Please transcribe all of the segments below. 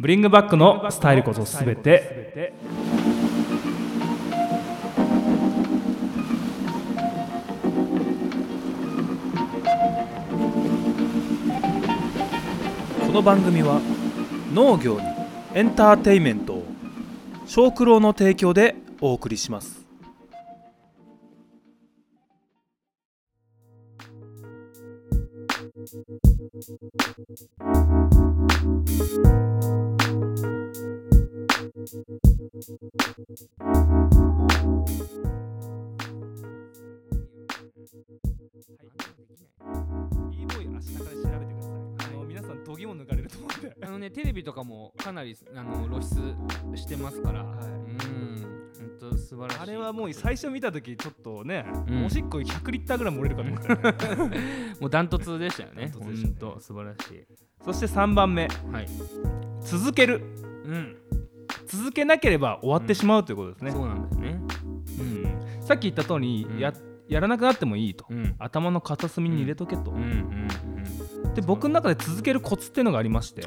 ブリングバックのスタイルこそすべて。この番組は農業にエンターテイメントを小九郎の提供でお送りします。あのねテレビとかもかなりあの露出してますから、はいうん本当素晴らしい。あれはもう最初見た時ちょっとね、うん。おしっこ100リッターぐらい漏れるかと思ったよねもうダントツでしたよね。本当素晴らしい。そして3番目。はい。続ける。うん、続けなければ終わってしまうということですね、そうなんだよね。うん。さっき言った通り、うん。ややらなくなってもいいと、うん。頭の片隅に入れとけと、うん。うん。で僕の中で続けるコツっていうのがありまして、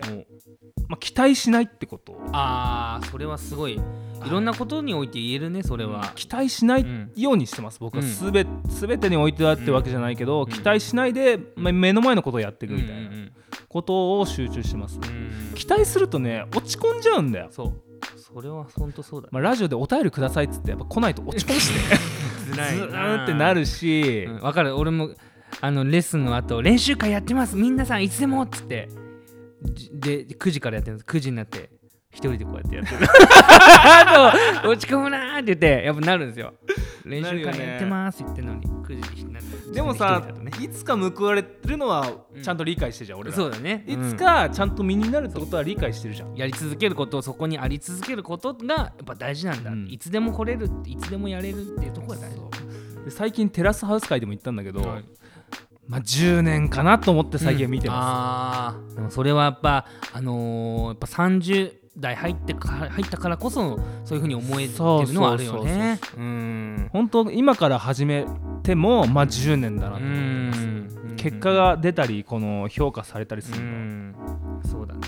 まあ、期待しないってこと。あーそれはすごい。い。ろんなことにおいて言えるねそれは。期待しないうん。ようにしてます僕は。うん。すべ,、全てにおいてはってわけじゃないけど、ん。期待しないで、まあ目の前のことをやっていくみたいなうんうんことを集中してます、うん。期待するとね落ち込んじゃうんだよ、そうそれは本当そうだ、まあ、ラジオでお便りくださいっつってやっぱ来ないと落ち込むしね。ずーってなるし、うんわかる。俺もあのレッスンの後練習会やってます。みんなさんいつでもっつって。じで9時からやってるんです。9時になって一人でこうやってやってる。あと落ち込むなーって言ってやっぱなるんですよ練習会やってますって言ってんのに9時になってでもさね。いつか報われるのはちゃんと理解してるじゃん、俺ら。そうだね。いつうんかちゃんと身になるってことは理解してるじゃん、やり続けることそこにあり続けることがやっぱ大事なんだ、うん。いつでも来れるいつでもやれるっていうところが大事。で最近テラスハウス会でも言ったんだけど、はい。まあ10年かなと思って最近は見てまああでもそれはやっぱあのーやっぱ30代入ってか入ったからこそそういうふうに思えてるのはあるよね。本当今から始めてもまあ10年だなうと思ってますん。結果が出たりこの評価されたりすうるそうだね。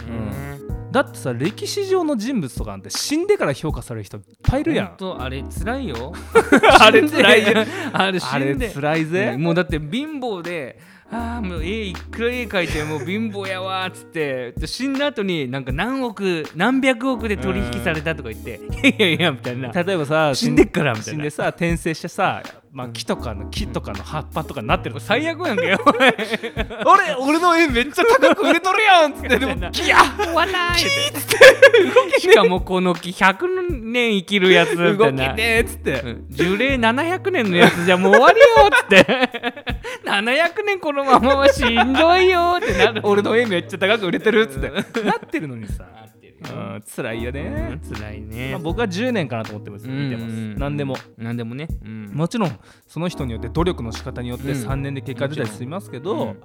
だってさ歴史上の人物とかなんて死んでから評価される人いっぱいいるやん。とあれ辛いよ。あれ辛いぜあれ死あれんで辛いぜ、もうだって貧乏でああもう絵いくら絵描いてもう貧乏やわーっつって。で死んだ後になんか何億何百億で取引されたとか言って。いやいやいやみたいな。例えばさ死んでっからみたいな。死んでさ転生してさ、まあ、木とかの木とかの葉っぱとかになってる。と最悪やんけよ俺 俺の絵めっちゃ高く売れとるやんっつって。でも木やわない。って。しかもこの木100年生きるやつみた動きいなねーっつって、うん。樹齢700年のやつじゃもう終わりよっつって。700年このままはしんどいよってなる。俺の絵めっちゃ高く売れてるっつって。なってるのにさ、うん、辛いよね、辛いね、まあ、僕は10年かなと思ってます見てます、何でも。何でもね、うん。もちろんその人によって努力の仕方によってうん。3年で結果出たりしますけど、うん。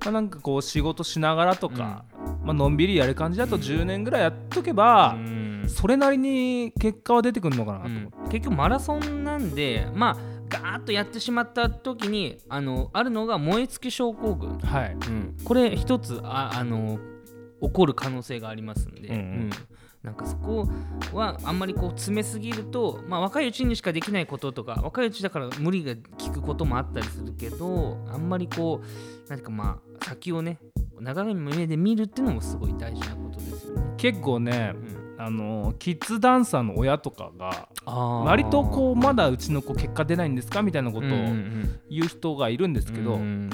まあ、なんかこう仕事しながらとか、まあのんびりやる感じだと10年ぐらいやっとけば、うん。それなりに結果は出てくるのかなと思って、結局マラソンなんでまあガーッとやってしまった時にあのあるのが燃え尽き症候群、はい。これ一つああの起こる可能性がありますんで、うんうん。なんかそこはあんまりこう詰めすぎると、まあ、若いうちにしかできないこととか若いうちだから無理が効くこともあったりするけどあんまりこう何かまあ先をね長い目で見るっていうのもすごい大事なことですよね。結構ねうん、あのキッズダンサーの親とかが割とこうまだうちの子結果出ないんですかみたいなことをうんうん言う人がいるんですけど、うん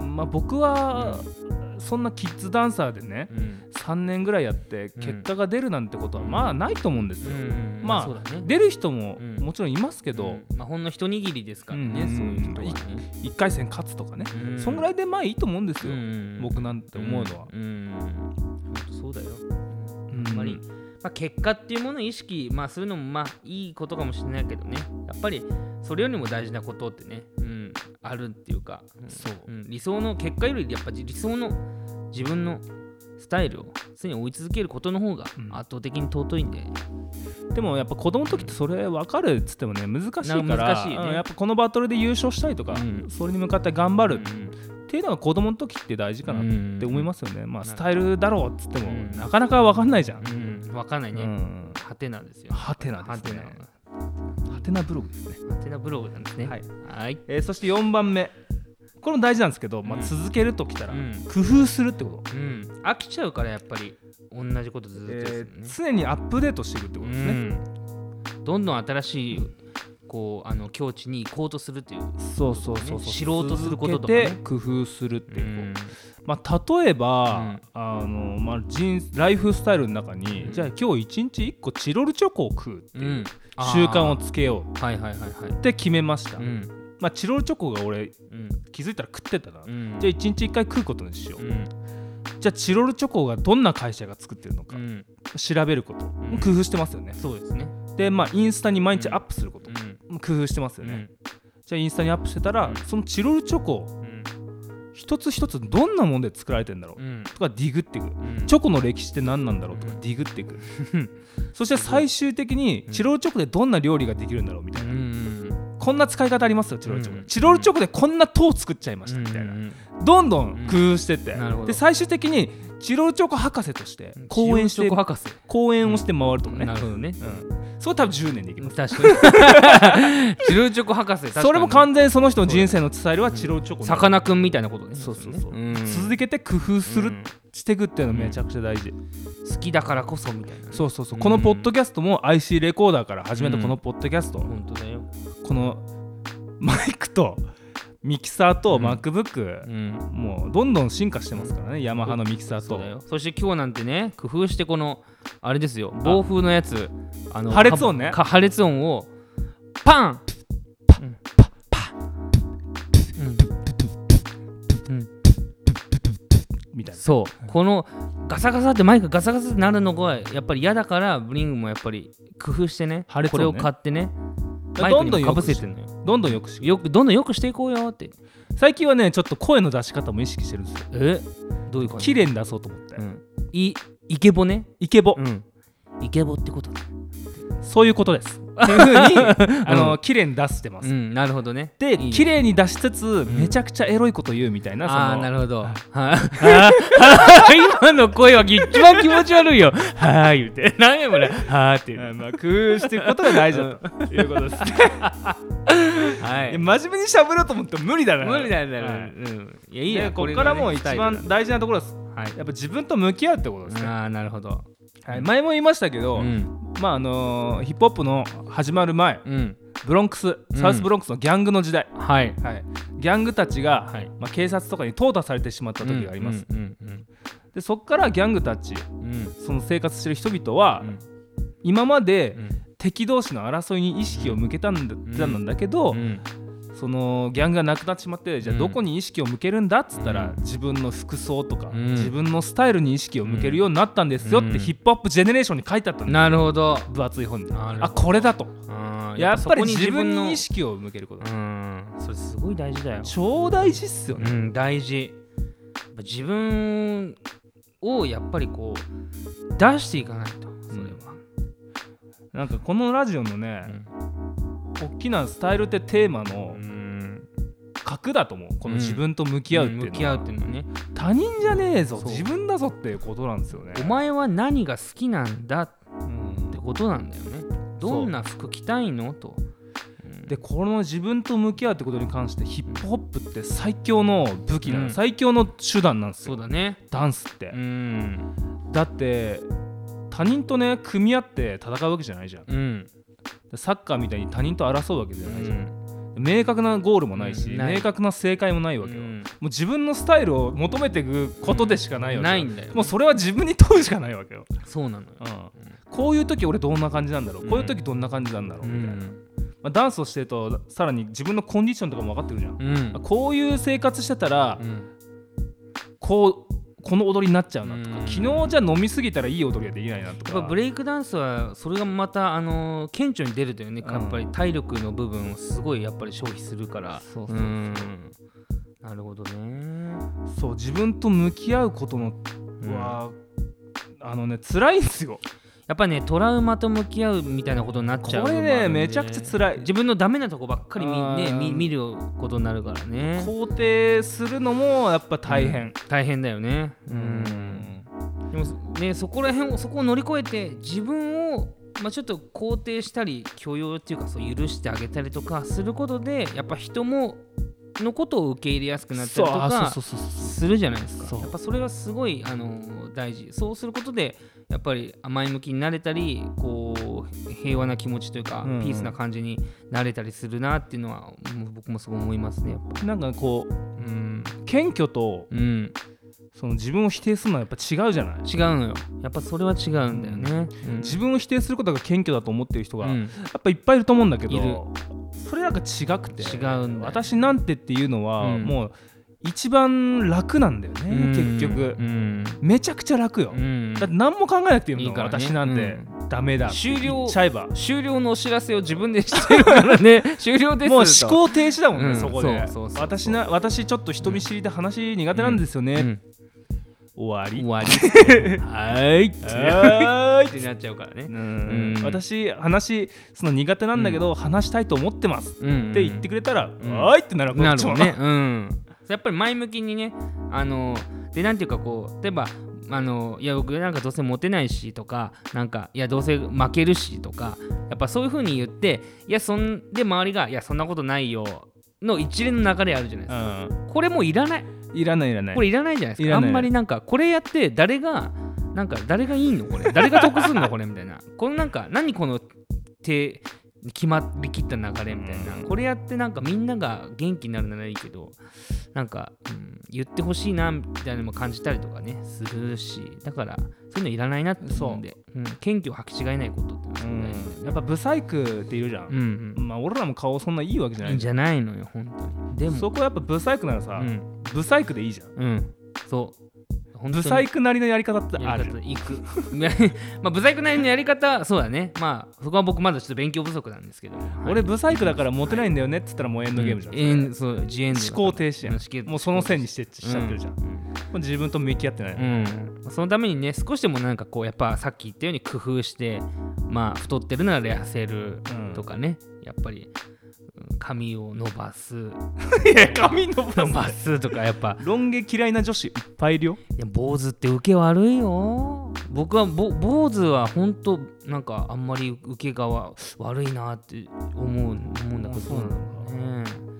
まあ、僕はそんなキッズダンサーでねうん。3年ぐらいやって結果が出るなんてことはまあないと思うんですよ。うんまあそうだね。出る人もうん。もちろんいますけど、うん。まあ、ほんの一握りですからね、うんそういう人はね。1回戦勝つとかね、うん。そんぐらいでまあいいと思うんですよ、うん僕なんて思うのは。うんうんそうだよ。うん。あんまり、まあ、結果っていうものを意識、まあ、するのもまあいいことかもしれないけどね。やっぱりそれよりも大事なことってね、うん、あるっていうか、うん。そう。うん。理想の結果よりやっぱり理想の自分のスタイルを常に追い続けることの方がうん。圧倒的に尊いんで、でもやっぱ子供の時ってそれ分かるっつってもね難しいからな難しいね。うんやっぱこのバトルで優勝したいとか、うん。それに向かって頑張るっうんていうのが子供の時って大事かなって思いますよね、まあスタイルだろうっつっても、うん。なかなか分かんないじゃん、うん。わかんないね、うん。ハテナですよ。ハテナですね。ハテナブログですね、ハテナブログなんですね。はい。はい。えーそして4番目。これも大事なんですけど、まあ、うん続けるときたら、うん。工夫するってこと、うん。飽きちゃうからやっぱり同じことずっとやってえー常にアップデートしていくってことですね、うん、どんどん新しいこうあの境地に行こうとするっていう、そうそうそうそう、ね知ろうとすることとかね。工夫するって。ういう、ん。まあ、例えば、うん。あのまあ、人ライフスタイルの中に、うん。じゃあ今日1日1個チロルチョコを食うってういうん。習慣をつけよう。って決めました、うん。まあ、チロルチョコが俺うん。気づいたら食ってたな、うん。じゃあ1日1回食うことにしよう、うん。じゃあチロルチョコがどんな会社が作ってるのか、うん。調べること、ん。工夫してますよね。そうですね。でまあインスタに毎日アップすること、うん工夫してますよね、うん。じゃあインスタにアップしてたら、うん。そのチロルチョコうん。一つ一つどんなもので作られてるんだろう、うん。とかディグっていくうん。チョコの歴史って何なんだろうとかうん。ディグっていく そして最終的にうん。チロルチョコでどんな料理ができるんだろうみたいな、うん。こんな使い方ありますよチロルチョコ。チロルチョコでこんな塔作っちゃいました。みたいな、うん。どんどん工夫してって、で最終的にチロルチョコ博士として講演して講演をして回るとかね、なるほどね。うん、それ多分10年でいきます。確かに。チロルチョコ博士それも完全にその人の人生のスタイルはチロルチョコさかなクンみたいなことね。そうそうそう、ん。続けて工夫する、うんしていくっていうのめちゃくちゃ大事、好きだからこそみたいなね。そうそうそう、うん。このポッドキャストも IC レコーダーから始めたこのポッドキャスト、本当だよ。このマイクとミキサーとうん。MacBook、うん。もうどんどん進化してますからねヤマハのミキサーと。そして今日なんてね工夫してこのあれですよ暴風のやつあの破裂音ね。か破裂音をパンうん。うん。うん。みたいな。そう。このガサガサってマイクガサガサってなるのがやっぱり嫌だからブリングもやっぱり工夫してねこれを買ってねどマイクにんどんもかぶせよくしてんのよ。どんどんよくしよくどんどんよくしていこうよって。最近はねちょっと声の出し方も意識してるんですよ。え？どういう感じ？綺麗に出そうと思って、うん。いイケボね。イケボ、うん。イケボってことねそういうことです。っていうふうに あの、綺麗に出してます、うんなるほどね。でい綺麗に出しつつ、ん。めちゃくちゃエロいこと言うみたいなそのああなるほど。はい 今の声は一番気持ち悪いよ。はーい言って。何やこれ。はーって言う。あまあ、工夫していくことが大事だということですね。はい。や真面目にしゃべろうと思っても無理だな。無理だよね、はい。うん。いやいいいや。やここからもう一番大事なところです。はい。やっぱ自分と向き合うってことですね。ああなるほどはい、前も言いましたけど、うん。まああのーヒップホップの始まる前、うん。ブロンクス、サウスブロンクスのギャングの時代、はい。はい、ギャングたちが、はい。まあ、警察とかに淘汰されてしまった時があります。うんうんでそこからギャングたち、うん。その生活してる人々は、うん。今までうん。敵同士の争いに意識を向けたんだ,、ん、だけど、うんそのギャングがなくなってしまってじゃあうん。どこに意識を向けるんだっつったら、うん。自分の服装とか、うん。自分のスタイルに意識を向けるようになったんですよって、うん。ヒップホップジェネレーションに書いてあったんだなるほど。分厚い本に。あこれだと。やっぱり自分のに意識を向けること、うん。それすごい大事だよ。超大事っすよね、うん大事。自分をやっぱりこう出していかないとそれは、なんかこのラジオのね、大きなスタイルってテーマのうん核だと思う。この自分と向き合うっていうのは、向き合うっていうのはね。他人じゃねえぞ。自分だぞっていうことなんですよね。お前は何が好きなんだ？っうん。てことなんだよね。どんな服着たいの？と、うん。でこの自分と向き合うってことに関してヒップホップって最強の武器なの、うん。最強の手段なんですよ。そうだね。ダンスって、うん。だって他人とね組み合って戦うわけじゃないじゃん。うんサッカーみたいに他人と争うわけじゃうないじゃん、ん。明確なゴールもないし、うんない。明確な正解もないわけよ、うん。もう自分のスタイルを求めていくことでしかないわけよ、ないんだよもうそれは自分に問うしかないわけよ、そうなのよ。うん、こういう時俺どんな感じなんだろう、うん。こういう時どんな感じなんだろう？うみたいな、んまあ、ダンスをしてるとさらに自分のコンディションとかも分かってるじゃん、うん。こういう生活してたら、うん。こうこの踊りになっちゃうなとか、うん。昨日じゃ飲みすぎたらいい踊りができないなとか。やっぱブレイクダンスはそれがまたあの顕著に出るというね、うん。やっぱり体力の部分をすごいやっぱり消費するから。そうそうそう。ん。なるほどね。そう自分と向き合うことのうん。は、あのね辛いんですよやっぱねトラウマと向き合うみたいなことになっちゃうこれねめちゃくちゃ辛い。自分のダメなとこばっかり見,、ね、見見ることになるからね。肯定するのもやっぱ大変。大変だよね。ううんん。でもねそこら辺をそこを乗り越えて自分をまあ、ちょっと肯定したり許容っていうかそう許してあげたりとかすることでやっぱ人ものことを受け入れやすくなったりとかするじゃないですか。やっぱそれはすごいあの大事。そうすることでやっぱり前向きになれたりこう平和な気持ちというか、うんうん。ピースな感じになれたりするなっていうのは僕もすごい思いますねやっぱ。なんかこううん、謙虚とうん、その自分を否定するのはやっぱ違うじゃない？違うのよ。やっぱそれは違うんだよね、うん。自分を否定することが謙虚だと思ってる人がやうん。っぱいっぱいいると思うんだけどそれなんか違くて。違うん私なんてっていうのはうん。もう一番楽なんだよねうん。結局。うん。めちゃくちゃ楽よ。うん。だって何も考えなくていいからね。私なんて。ダメだ終了ちゃえば終了のお知らせを自分でしてるからね。終了ですもうと思考停止だもんね、うん。そこで。私な私ちょっと人見知りで話苦手なんですよね、うん終わり。終わり。はい。ってはーい。ってなっちゃうからね。うん。うん。私話その苦手なんだけど、話したいと思ってます。っって言ってくれたら、ん。はーいってなるなるほどね。うん。やっぱり前向きにねあのでなんていうかこう例えばあのいや僕なんかどうせモテないしとかなんかいやどうせ負けるしとかやっぱそういう風に言っていやそんで周りがいやそんなことないよの一連の流れあるじゃないですか、うこれもういらない。ん、いらないいらない。これいらないじゃないですか。あんまりなんかこれやって誰がなんか誰がいいのこれ。誰が得すんのこれみたいな。このなんか何この手決まりきった流れみたいな。うん。これやってなんかみんなが元気になるならいいけどなんか、うん、言ってほしいなみたいなのも感じたりとかねするし。だからそういうのいらないなって思うんで。う、ん、謙虚を履き違えないことってすごい大事。だよねやっぱブサイクっているじゃん、うんまあ俺らも顔そんないいわけじゃう、なんい。じゃないのよ本当に。でも。そこはやっぱブサイクならさ、うん、ブサイクでいいじゃん。うん、そう本当に。ブサイクなりのやり方ってあやるじゃんり方行く。まあブサイクなりのやり方そうだね。まあそこは僕まだちょっと勉強不足なんですけど、俺ブサイクだからモテないんだよねって言ったらもうエンドゲームじゃん、エンそうジエンドだか。ら思考停止やん。もうその線にしてしちゃってるじゃん、もう自分と向き合ってない、うん、うんそのためにね少しでもなんかこうやっぱさっき言ったように工夫してまあ太ってるなら痩せるとかね、やっぱり。うん髪を伸ばす。いや髪伸伸ばばすすとかやっぱ。ロン毛嫌いな女子いっぱいいるよ。いや坊主って受け悪いよ。僕はぼ坊主は本当なんかあんまり受けがわ悪いなって思う思うんだけど。あそうなんだね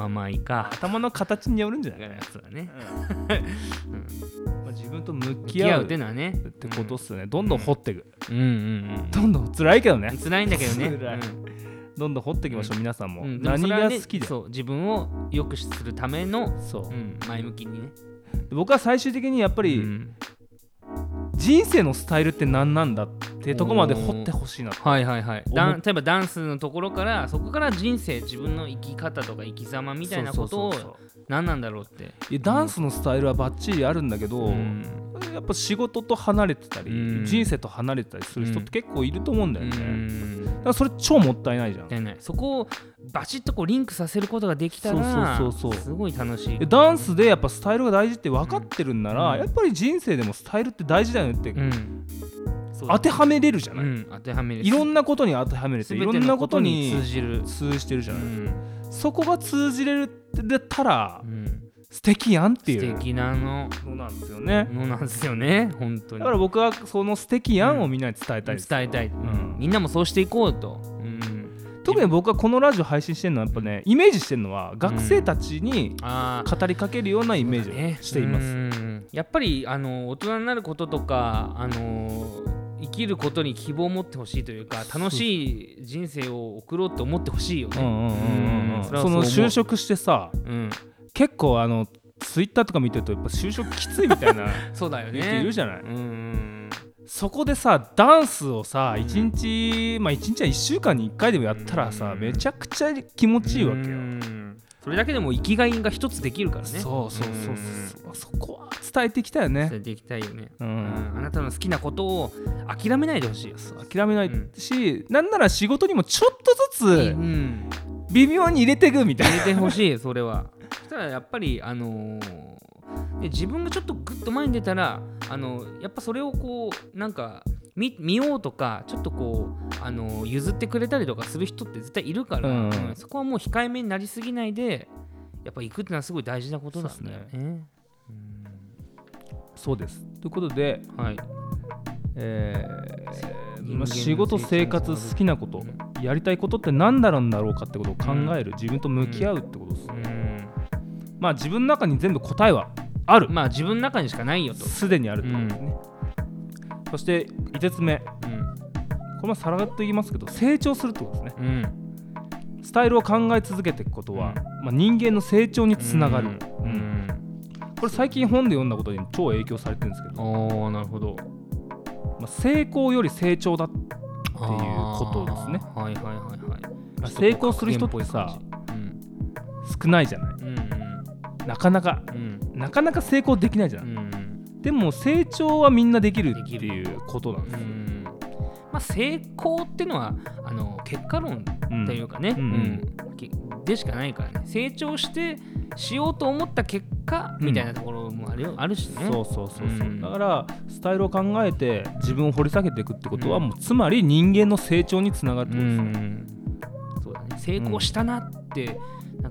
まあまあいいか頭の形によるんじゃない、だからそうだねまあ、自分と向向き合うってのはね。てことっすよね。どんどん掘っていく、うんうんどんどん辛いけどね。うん辛いんだけどね。辛いどんどん掘っていきましょう、皆さんも、うん。うんでもそ何れはねが好きで？そう自分を良くするための、そう。うん、前向きにね。僕は最終的にやっぱり、うん。人生のスタイルって何なんだってとこまで掘ってほしいなとはいはいはい。ダン例えばダンスのところからそこから人生自分の生き方とか生き様みたいなことをそうそうそう。何なんだろうって。いやダンスのスタイルはバッチリあるんだけど、うんやっぱ仕事と離れてたり、うん。人生と離れてたりする人って結構いると思うんだよね、うん。だからそれ超もったいないじゃん。そこをバチッとこうリンクさせることができたらそうそうそうすごい楽しい。でダンスでやっぱスタイルが大事って分かってるんなら、うん。やっぱり人生でもスタイルって大事だよねって当てはめれるじゃない、うん当てはめる。いろんなことに当てはめれていろんなこととにに通じる。通じてるじゃない、うん。そこが通じれたらうん素敵やんっていう。素敵なの。のなんですよね。のなんですよね。本当に。だから僕はその素敵やんをみんなに伝えたいです、伝えたい、ん。みんなもそうしていこうと、うん、特に僕はこのラジオ配信してるのはやっぱねイメージしてるのは学生たちに語りかけるようなイメージをしています、うんやっぱりあの大人になることとかあの生きることに希望を持ってほしいというか楽しい人生を送ろうと思ってほしいよね。うんうんうんうんうん。その就職してさうん、結構あのツイッターとか見てるとやっぱ就職きついみたいな そうだよね。人いるじゃない？うんうんそこでさダンスをさ1日、まあ1日は1週間に1回でもやったらさ、うんめちゃくちゃ気持ちいいわけよ、うん。それだけでも生きがいが一つできるからね。そうそうそううんそう。そこは伝えていきたいよね。伝えていきたいよね。ううん。んあなたの好きなことを諦めないでほしいよ。諦めないし、なんなら仕事にもちょっとずつうん。微妙に入れていくみたい入れてほしいそれはそしたらやっぱりあのーで自分がちょっとグッと前に出たらあのやっぱそれをこうなんか見見ようとかちょっとこうあの譲ってくれたりとかする人って絶対いるから、うんうん。そこはもう控えめになりすぎないでやっぱ行くってのはすごい大事なことなんだよそうね。そうです。ということで、うんはい、えー仕事生活好きなことやりたいことって何だろうんだろうかってことを考える、自分と向き合うってことです、うんまあ自分の中に全部答えはある。まあ自分の中にしかないよと。すでにあるとですね、そして5つ目。これもさらっと言いますけど成長するってことですね。うん。うんスタイルを考え続けていくことは、まあ、人間の成長につながる、うん。うん。これ最近本で読んだことに超影響されてるんですけど、おーなるほど。まあ、成功より成長だっていうことですね。はいはいはいはい。まあ成功する人ってさうん。少ないじゃない。うんなかなかうん。うんなかなか成功できないじゃん。うん。でも成長はみんなできるっていうことなんです。よ、うん。まあ成功ってのはあの結果論うんというかね、うん。でしかないからね。成長してしようと思った結果みたいなところもあるよ、あるしね。そうそうそうそう、うん。だからスタイルを考えて自分を掘り下げていくってことは、うん。もうつまり人間の成長につながるってうことです、ん。そうだね。成功したなって、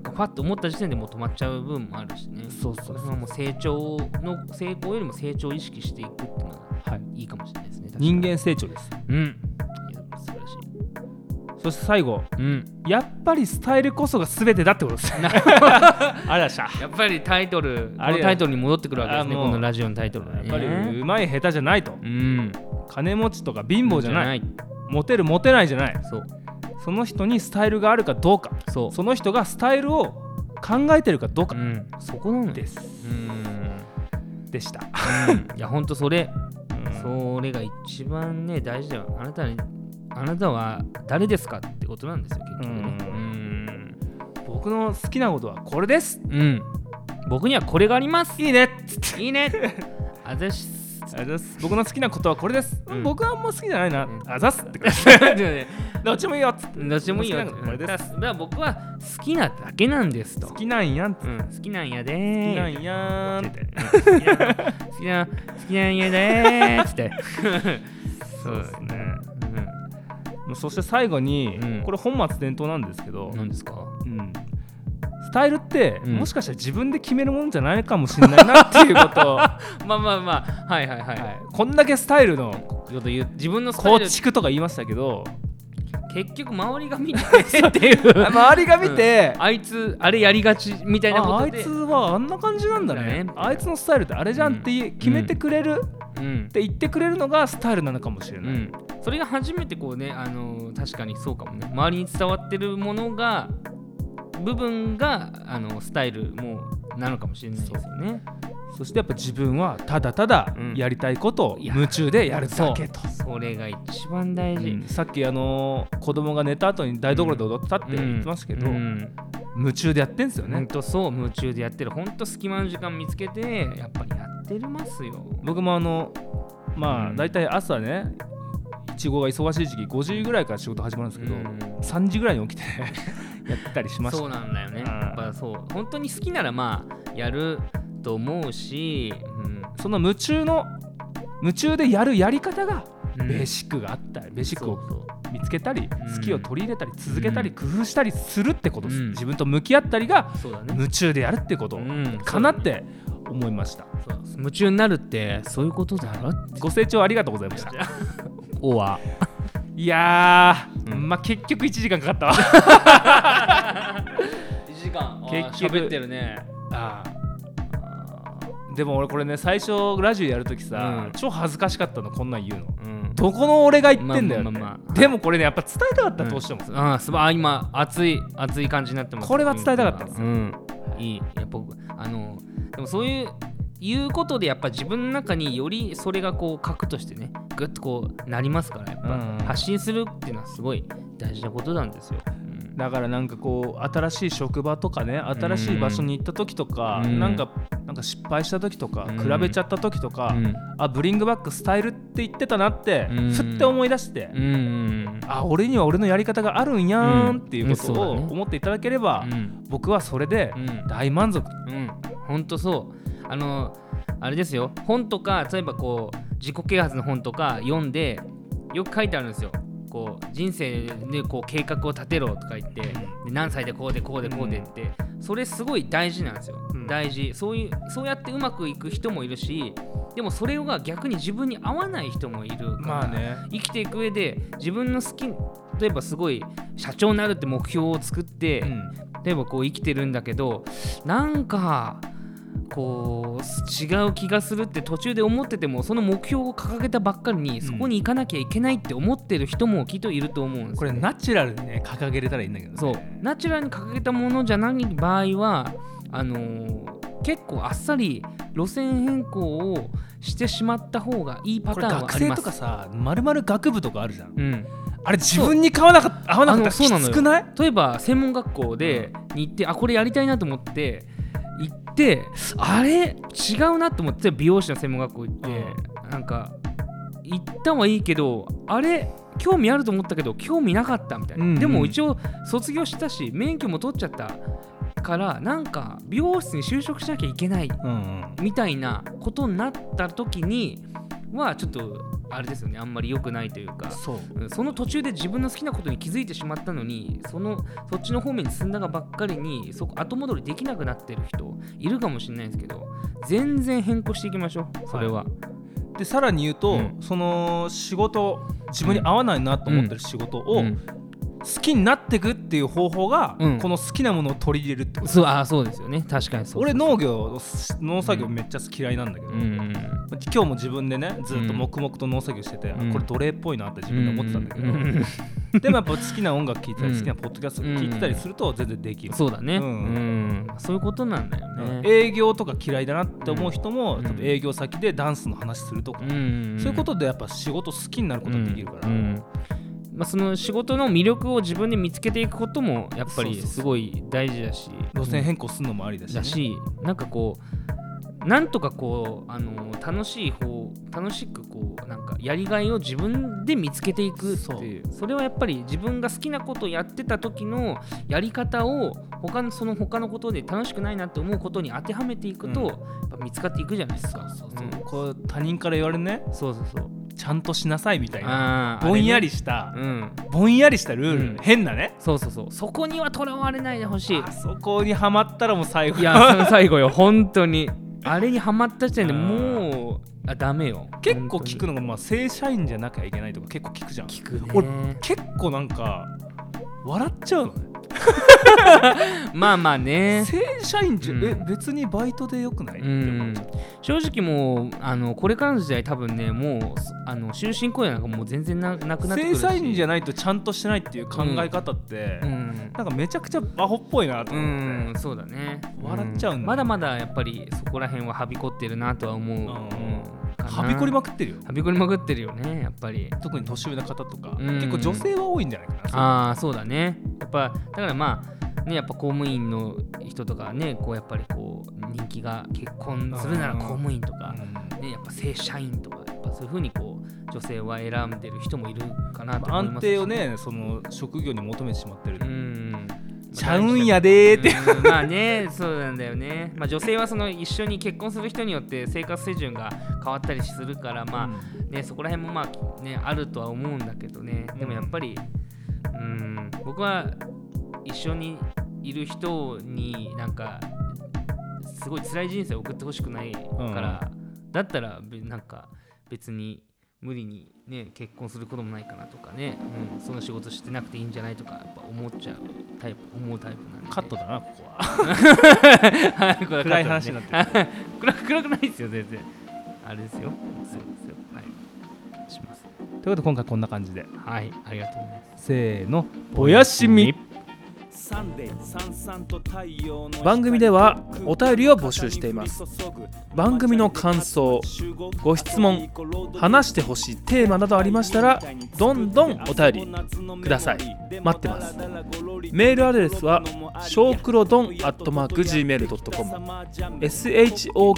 なんかファッと思った時点でもう止まっちゃう部分もあるしね。そうそうそう。もう成長の成功よりも成長を意識していくっていうのがはい、いいかもしれないですね。人間成長です。うん。いや素晴らしい。そして最後。うん。やっぱりスタイルこそが全てだってことです。あらっしゃ。やっぱりタイトルこあれのタイトルに戻ってくるわけですねこのラジオのタイトルはね。やっぱりうまい下手じゃないと。うん。金持ちとか貧乏じゃない。い。モテるモテないじゃない。そうその人にスタイルがあるかどうか。そう。その人がスタイルを考えてるかどうか。うん。そこなのよ。です、うん。でした、うん。いやほんとそれ。うん。それが一番ね大事だよ。あなたにあなたは誰ですかってことなんですよ結局ね。うん。僕の好きなことはこれです。うん、うん僕にはこれがあります。いいね。いいね。あざしあざす。僕の好きなことはこれです、うん。僕はあんま好きじゃないな、うん。あざっすって。感 じどどっちもいいよ。っつってっちもいいよ。好きなのこれです。だから僕は好きなだけなんですと。好きなんや。ん。好うん、好きなんやできーなんやーん。って好きな好きな好きなんやでーっつってそうですねそして最後に、うんこれ本末転倒なんですけどうん、、何ですかうんスタイルって、うん。もしかしたら自分で決めるもん。じゃないかもしれないなっていうことを、はまあまあまあはいはいはい、い、こん。だけスタイルの自分の構ル築とか言いましたけど結局周りが見て っていう。周りが見て、あいつあれやりがちみたいなことで。ああいつはあんな感じなんだね。だね。あいつのスタイルってあれじゃんって決めてくれる、うん。って言ってくれるのがスタイルなのかもしれない、うん、それが初めてこうね、あのー確かにそうかもね。周りに伝わってるものが部分があのスタイルもなのかもしれないですよね。そしてやっぱ自分はただただうん。やりたいことを夢中でやるだけと、それが一番大事。うん。さっきあのー子供が寝た後に台所で踊ったって言ってましたけど、うん。夢中でやってんすよね、ほんとそう夢中でやってる。ほんと隙間の時間見つけてやっぱりやってますよ。僕もあのまあうん。大体朝ねいちごが忙しい時期5時ぐらいから仕事始まるんですけど、うん。3時ぐらいに起きて やったりしました。そうなんだよね。うん。やっぱそう。本当に好きならまあやると思うし、うんその夢中の夢中でやるやり方がうん。ベーシックがあったりベーシックを見つけたりん。好きを取り入れたり続けたりうん。工夫したりするってこと。です、うん。自分と向き合ったりが。夢中でやるってこと。うん。かなって思いました。そう夢中になるってそういうことだろご清聴ありがとうございました。おわ。いやまあ結局1時間かかったわ。1時間。結局喋ってるね。あーでも俺これね最初ラジオやるときさ、うん。超恥ずかしかったのこんなん言うの。うん。どこの俺が言ってんだよって、まあまあまあまあ。でもこれねやっぱ伝えたかったどうしても、ああすばあ今熱い熱い感じになってます。これは伝えたかったんですうん。いいい。や僕あのでもそういう言うことでやっぱ自分の中によりそれがこう核としてねグッとこうなりますからやっぱ、うん。発信するっていうのはすごい大事なことなんですよ、うんだからなんかこう新しい職場とかね新しい場所に行った時とか、うん。なんかなんか失敗した時とか、うん。比べちゃった時とか、うん。あブリングバックスタイルって言ってたなって、うん。ふって思い出して、うん。うんあ俺には俺のやり方があるんやーんっていうことを思っていただければ、うん。僕はそれでうん。大満足、うん、ほんとそう。あの、あれですよ、本とか、例えばこう、自己啓発の本とか読んで、よく書いてあるんですよこう人生でこう計画を立てろとか言ってで何歳でこうでこうでこうでって、それすごい大事なんですよ、うん。大事。そういうそうやってうまくいく人もいるしでもそれが逆に自分に合わない人もいるから、まあね。生きていく上で自分の好き例えばすごい社長になるって目標を作って、うん。例えばこう生きてるんだけどなんかこう違う気がするって途中で思っててもその目標を掲げたばっかりにそこに行かなきゃいけないって思ってる人もきっといると思う。んですよねこれナチュラルにね掲げれたらいいんだけどね。そう。ナチュラルに掲げたものじゃない場合はあのー結構あっさり路線変更をしてしまった方がいいパターンはあります。学生とかさまるまる学部とかあるじゃん。うん、あれ自分に合わなかった合わなかったらきつくない？例えば専門学校でに行ってあこれやりたいなと思っててあれ違うなと思って美容師の専門学校行って、なんか行ったはいいけどあれ興味あると思ったけど興味なかったみたいな、うんうん。でも一応卒業したし免許も取っちゃったからなんか美容室に就職しなきゃいけないうんうん。みたいなことになった時にはちょっとあれですよね。あんまり良くないというか。その途中で自分の好きなことに気づいてしまったのにそのそっちの方面に進んだがばっかりにそこ後戻りできなくなってる人いるかもしれないですけど全然変更していきましょうそれは、でさらに言うと、うん。その仕事自分に合わないなと思ってる仕事をうん好きになっていくっていう方法が、うん。この好きなものを取り入れるってこと。そうあそうですよね。確かにそう。俺農業農作業めっちゃ嫌いなんだけど、うんうん今日も自分でねずっと黙々と農作業してて、あうん。これ奴隷っぽいなって自分で思ってたんだけど、うんうん でもやっぱ好きな音楽聴いたりうん。好きなポッドキャスト聴いてたりすると全然できる、そうだね、ううん。んそういうことなんだよね、営業とか嫌いだなって思う人も、うん。多分営業先でダンスの話するとか、うんうんそういうことでやっぱ仕事好きになることができるから、うんうんまあ、その仕事の魅力を自分で見つけていくこともやっぱりそうそうそう。すごい大事だし。路線変更するのもありだし,、だしなんかこうなんとかこうあの楽しい方楽しくこうなんかやりがいを自分で見つけていくっていう。それはやっぱり自分が好きなことをやってた時のやり方を他のその他のことで楽しくないなって思うことに当てはめていくと、うん。やっぱ見つかっていくじゃないですか。そうそうう。ん。こう他人から言われるね。そうそうそう。ちゃんとしなさいみたいなぼんやりあした、うん。ぼんやりしたルール、うん変なねそうそうそう。そこにはとらわれないでほしい。あそこにはまったらもう最後いや、最後よ、本当に。あれにはまった時点でもう、あダメよ。結構聞くの。のが、まあ、正社員じゃなきゃいけないとか結構聞くじゃん聞くね。俺結構なんか笑っちゃうのねまあまあね。正社員じゃ、うん。え別にバイトでよくない、うん。正直もうあのこれからの時代多分ねもうあの終身雇用なんかもう全然ななくなってくるし。正社員じゃないとちゃんとしてないっていう考え方って、うん。なんかめちゃくちゃアホっぽいなとう思って、ん。そうだね。笑っちゃうんだ。よまだまだやっぱりそこら辺ははびこってるなとは思う、うん。かな。はびこりまくってるよ。はびこりまくってるよねやっぱり。特に年上の方とか、うん。結構女性は多いんじゃないかな。ああそうだね。やっぱだからまあねやっぱ公務員の人とかねこうやっぱりこう人気が結婚するなら公務員とか、うん。ね、やっぱ正社員とかやっぱそういうふうにこう女性は選んでる人もいるかなと思いますし。安定をねその職業に求めてしまってる、うんちゃうんやでーって、うん。まあねそうなんだよね、まあ、女性はその一緒に結婚する人によって生活水準が変わったりするからまあねそこら辺もまあねあるとは思うんだけどね。でもやっぱりうん僕は一緒にいる人になんかすごい辛い人生を送ってほしくないから、だったらべなんか別に無理にね結婚することもないかなとかね、うん、その仕事してなくていいんじゃないとかやっぱ思っちゃうタイプ思うタイプなんで。カットだなここは。はいこれ暗い話になって 暗く暗くないですよ全然。あれですよ。そうですよ。はい。します。ということで今回こんな感じで。はいありがとうございます。せーの。ぼやしみ番組ではお便りを募集しています。番組の感想ご質問話してほしいテーマなどありましたらどんどんお便りください。待ってます。メールアドレスはショークロドンアットマーク Gmail.com SHOKURODON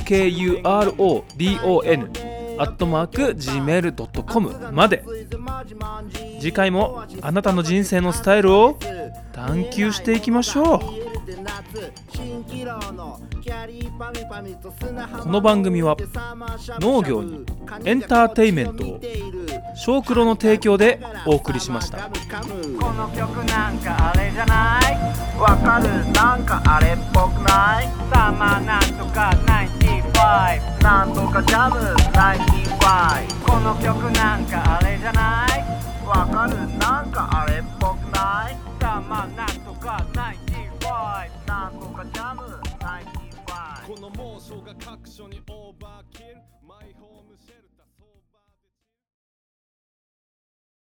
アットマーク Gmail.com まで。次回もあなたの人生のスタイルを探求していきましょう。この番組は農業にエンターテイメントを小黒の提供でお送りしました。この曲なんかあれじゃない？わかる？なんかあれっぽくない？サマーなんとか95なんとかジャム95この曲なんかあれじゃない？わかる？なんかあれっぽくない？まあなんとかない